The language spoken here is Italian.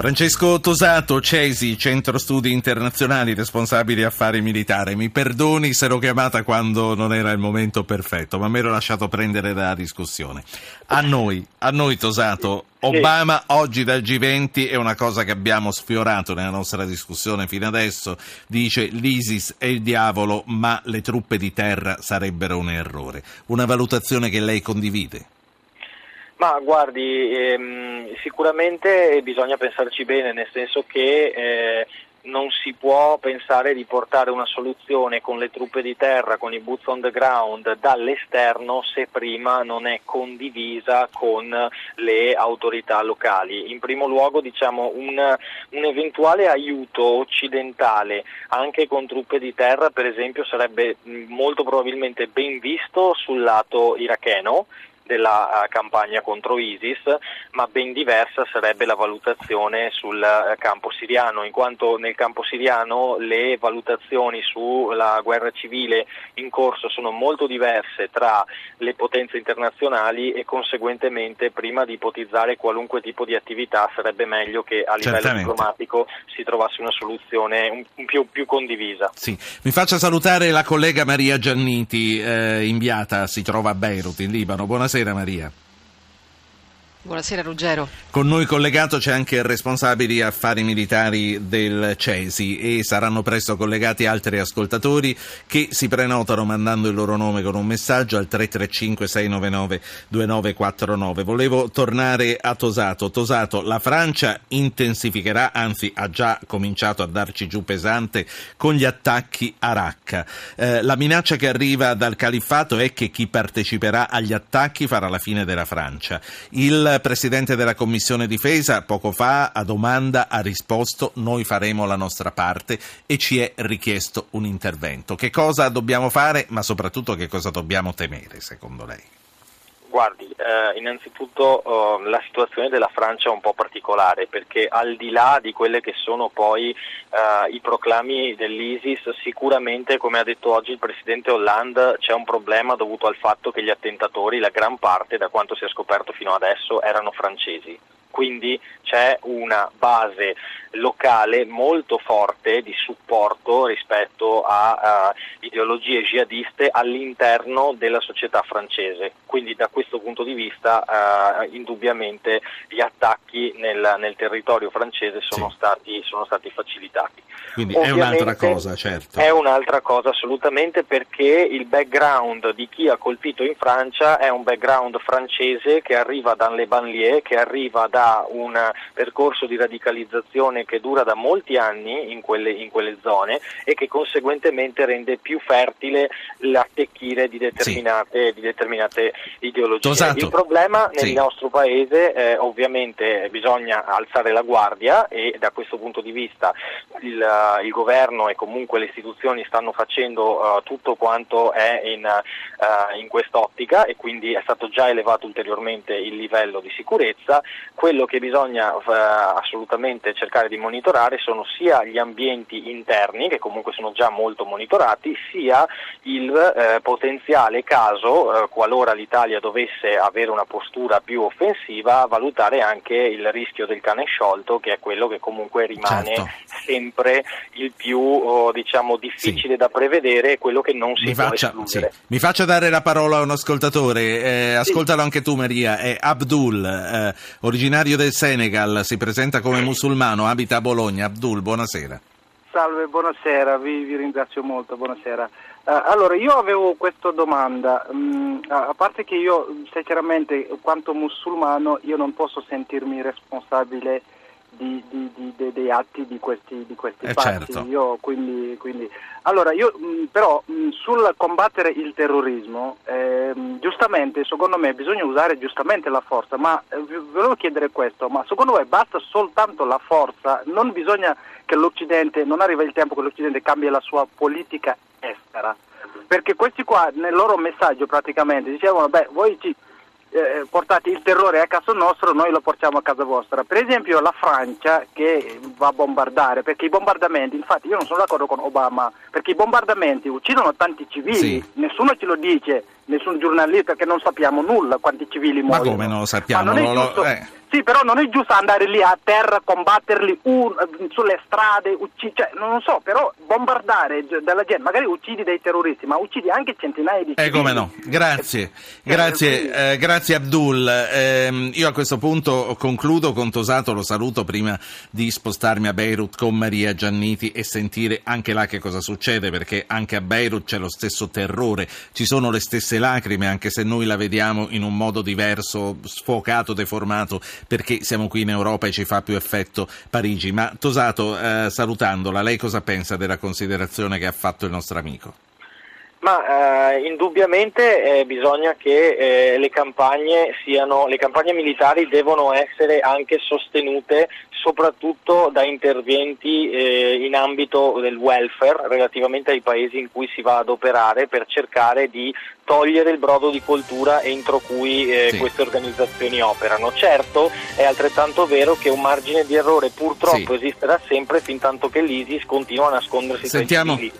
Francesco Tosato, Cesi, Centro Studi Internazionali, responsabile affari militari. Mi perdoni se l'ho chiamata quando non era il momento perfetto, ma mi ero lasciato prendere dalla discussione. A noi, a noi Tosato, Obama oggi dal G20 è una cosa che abbiamo sfiorato nella nostra discussione fino adesso, dice l'ISIS è il diavolo, ma le truppe di terra sarebbero un errore. Una valutazione che lei condivide? Ma guardi, ehm, sicuramente bisogna pensarci bene, nel senso che eh, non si può pensare di portare una soluzione con le truppe di terra, con i boots on the ground dall'esterno se prima non è condivisa con le autorità locali. In primo luogo diciamo, un, un, eventuale aiuto occidentale anche con truppe di terra per esempio sarebbe molto probabilmente ben visto sul lato iracheno della uh, campagna contro ISIS, ma ben diversa sarebbe la valutazione sul uh, campo siriano, in quanto nel campo siriano le valutazioni sulla guerra civile in corso sono molto diverse tra le potenze internazionali e conseguentemente prima di ipotizzare qualunque tipo di attività sarebbe meglio che a livello Certamente. diplomatico si trovasse una soluzione più, più, condivisa. Sì. Mi faccia salutare la collega Maria Gianniti, eh, inviata, si trova a Beirut in Libano. Buonasera. Buonasera Maria. Buonasera Ruggero. Con noi collegato c'è anche il responsabile affari militari del CESI e saranno presto collegati altri ascoltatori che si prenotano mandando il loro nome con un messaggio al 335 699 2949. Volevo tornare a Tosato. Tosato, la Francia intensificherà, anzi ha già cominciato a darci giù pesante con gli attacchi a Raqqa. Eh, la minaccia che arriva dal califfato è che chi parteciperà agli attacchi farà la fine della Francia. Il Presidente della Commissione Difesa poco fa a domanda ha risposto noi faremo la nostra parte e ci è richiesto un intervento. Che cosa dobbiamo fare ma soprattutto che cosa dobbiamo temere secondo lei? Guardi, eh, innanzitutto eh, la situazione della Francia è un po' particolare perché al di là di quelle che sono poi eh, i proclami dell'ISIS, sicuramente come ha detto oggi il Presidente Hollande c'è un problema dovuto al fatto che gli attentatori, la gran parte da quanto si è scoperto fino adesso, erano francesi. Quindi c'è una base locale molto forte di supporto rispetto a uh, ideologie jihadiste all'interno della società francese. Quindi da questo punto di vista uh, indubbiamente gli attacchi nel, nel territorio francese sono, sì. stati, sono stati facilitati. Quindi Ovviamente è un'altra cosa, certo. È un'altra cosa assolutamente perché il background di chi ha colpito in Francia è un background francese che arriva dalle banlieue, che arriva da un percorso di radicalizzazione che dura da molti anni in quelle, in quelle zone e che conseguentemente rende più fertile l'attecchire di determinate, sì. di determinate ideologie. Tosato. Il problema nel sì. nostro paese eh, ovviamente bisogna alzare la guardia e da questo punto di vista il, il governo e comunque le istituzioni stanno facendo uh, tutto quanto è in, uh, in quest'ottica e quindi è stato già elevato ulteriormente il livello di sicurezza. Quello che bisogna assolutamente cercare di monitorare sono sia gli ambienti interni, che comunque sono già molto monitorati, sia il eh, potenziale caso, eh, qualora l'Italia dovesse avere una postura più offensiva, valutare anche il rischio del cane sciolto, che è quello che comunque rimane certo. sempre il più oh, diciamo, difficile sì. da prevedere e quello che non si mi può faccia, sì. Mi faccia dare la parola a un ascoltatore, eh, ascoltalo sì. anche tu Maria, è Abdul, eh, originario del Senegal, si presenta come musulmano, abita a Bologna. Abdul, buonasera. Salve, buonasera, vi, vi ringrazio molto, buonasera. Uh, allora, io avevo questa domanda, um, a parte che io, sinceramente, quanto musulmano, io non posso sentirmi responsabile di, di, di, dei atti di questi, di questi eh fatti. Certo. Io, quindi, quindi... Allora, io mh, però mh, sul combattere il terrorismo, eh, giustamente, secondo me bisogna usare giustamente la forza, ma eh, volevo chiedere questo, ma secondo me basta soltanto la forza, non bisogna che l'Occidente, non arriva il tempo che l'Occidente cambi la sua politica estera, perché questi qua nel loro messaggio praticamente dicevano, beh, voi ci... Portate il terrore a casa nostro, noi lo portiamo a casa vostra. Per esempio la Francia che va a bombardare, perché i bombardamenti, infatti io non sono d'accordo con Obama, perché i bombardamenti uccidono tanti civili, Sì. nessuno ce lo dice, nessun giornalista che non sappiamo nulla quanti civili Ma muoiono. come non lo sappiamo? Ma non è Lo- giusto- eh. Sì, però non è giusto andare lì a terra, combatterli un- sulle strade, ucci- cioè, non lo so, però bombardare della gente, magari uccidi dei terroristi, ma uccidi anche centinaia di Eh civili. come no, grazie, grazie, eh, grazie Abdul. Ehm, io a questo punto concludo con Tosato, lo saluto prima di spostarmi a Beirut con Maria Gianniti e sentire anche là che cosa succede, perché anche a Beirut c'è lo stesso terrore, ci sono le stesse lacrime, anche se noi la vediamo in un modo diverso, sfocato, deformato, perché siamo qui in Europa e ci fa più effetto Parigi. Ma Tosato, eh, salutandola, lei cosa pensa della considerazione che ha fatto il nostro amico? Ma eh, indubbiamente eh, bisogna che eh, le campagne siano, le campagne militari devono essere anche sostenute soprattutto da interventi eh, in ambito del welfare relativamente ai paesi in cui si va ad operare per cercare di togliere il brodo di coltura entro cui eh, Sì. queste organizzazioni operano. Certo è altrettanto vero che un margine di errore purtroppo Sì. esisterà sempre fin tanto che l'ISIS continua a nascondersi tra i Sentiamo, civili.